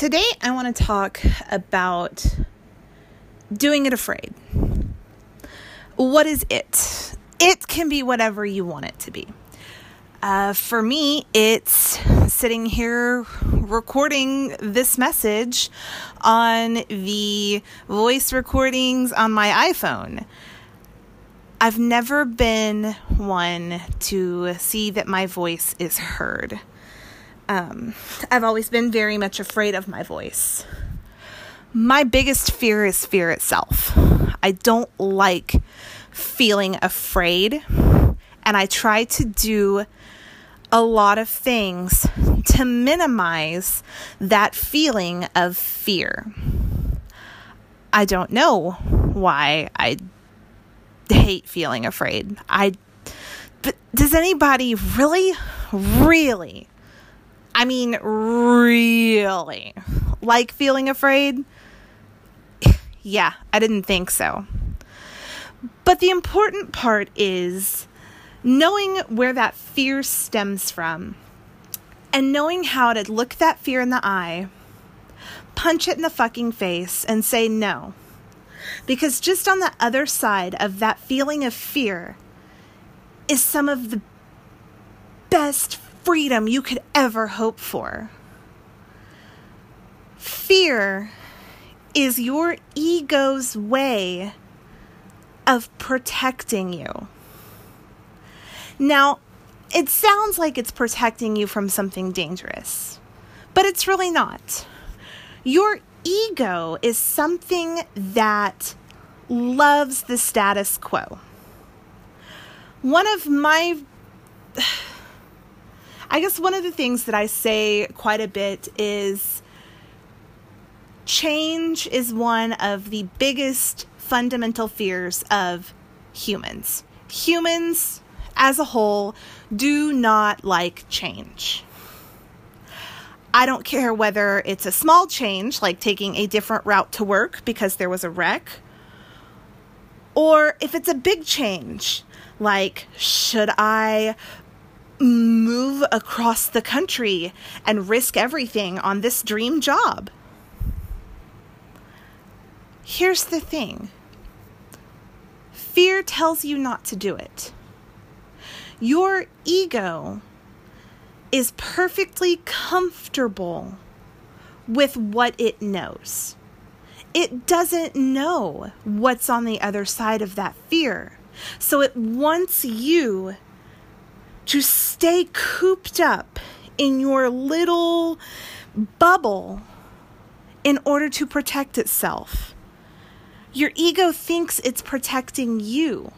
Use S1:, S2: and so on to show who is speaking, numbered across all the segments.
S1: Today I want to talk about doing it afraid. What is it? It can be whatever you want it to be. Uh, for me, it's sitting here recording this message on the voice recordings on my iPhone. I've never been one to see that my voice is heard. Um, I've always been very much afraid of my voice. My biggest fear is fear itself. I don't like feeling afraid, and I try to do a lot of things to minimize that feeling of fear. I don't know why I hate feeling afraid. I but does anybody really really I mean, really like feeling afraid? yeah, I didn't think so. But the important part is knowing where that fear stems from and knowing how to look that fear in the eye, punch it in the fucking face, and say no. Because just on the other side of that feeling of fear is some of the best freedom you could ever hope for. Fear is your ego's way of protecting you. Now, it sounds like it's protecting you from something dangerous, but it's really not. Your ego is something that loves the status quo. One of my I guess one of the things that I say quite a bit is change is one of the biggest fundamental fears of humans. Humans as a whole do not like change. I don't care whether it's a small change, like taking a different route to work because there was a wreck, or if it's a big change, like should I move across the country and risk everything on this dream job. Here's the thing fear tells you not to do it. Your ego is perfectly comfortable with what it knows. It doesn't know what's on the other side of that fear. So it wants you to stay cooped up in your little bubble in order to protect itself. Your ego thinks it's protecting you.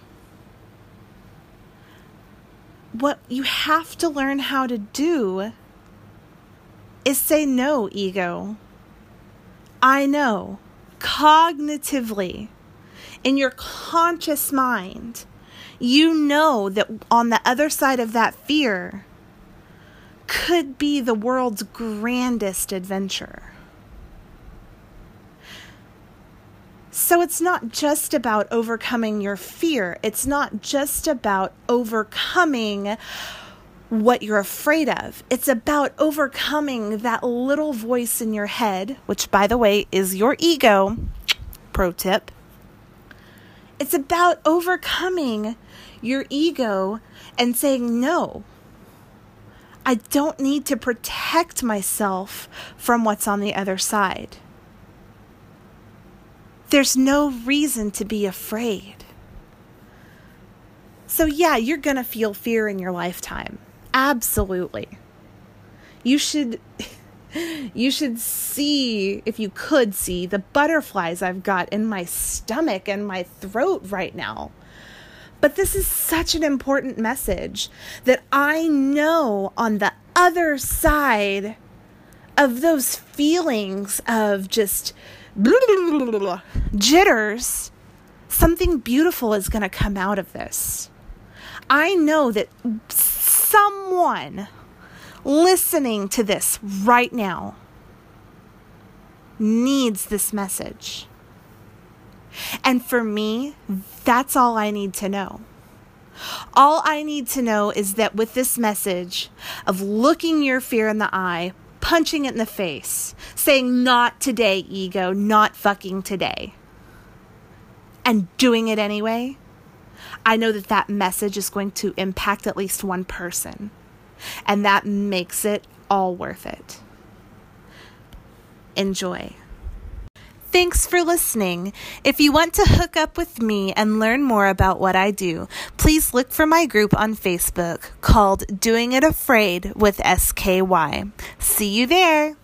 S1: What you have to learn how to do is say no, ego. I know cognitively in your conscious mind you know that on the other side of that fear could be the world's grandest adventure. So it's not just about overcoming your fear. It's not just about overcoming what you're afraid of. It's about overcoming that little voice in your head, which, by the way, is your ego. Pro tip. It's about overcoming your ego and saying, no, I don't need to protect myself from what's on the other side. There's no reason to be afraid. So, yeah, you're going to feel fear in your lifetime. Absolutely. You should. You should see, if you could see, the butterflies I've got in my stomach and my throat right now. But this is such an important message that I know on the other side of those feelings of just blah, blah, blah, jitters, something beautiful is going to come out of this. I know that someone listening to this right now needs this message. And for me, that's all I need to know. All I need to know is that with this message of looking your fear in the eye, punching it in the face, saying, Not today, ego, not fucking today, and doing it anyway, I know that that message is going to impact at least one person. And that makes it all worth it. Enjoy. Thanks for listening. If you want to hook up with me and learn more about what I do, please look for my group on Facebook called Doing It Afraid with SKY. See you there.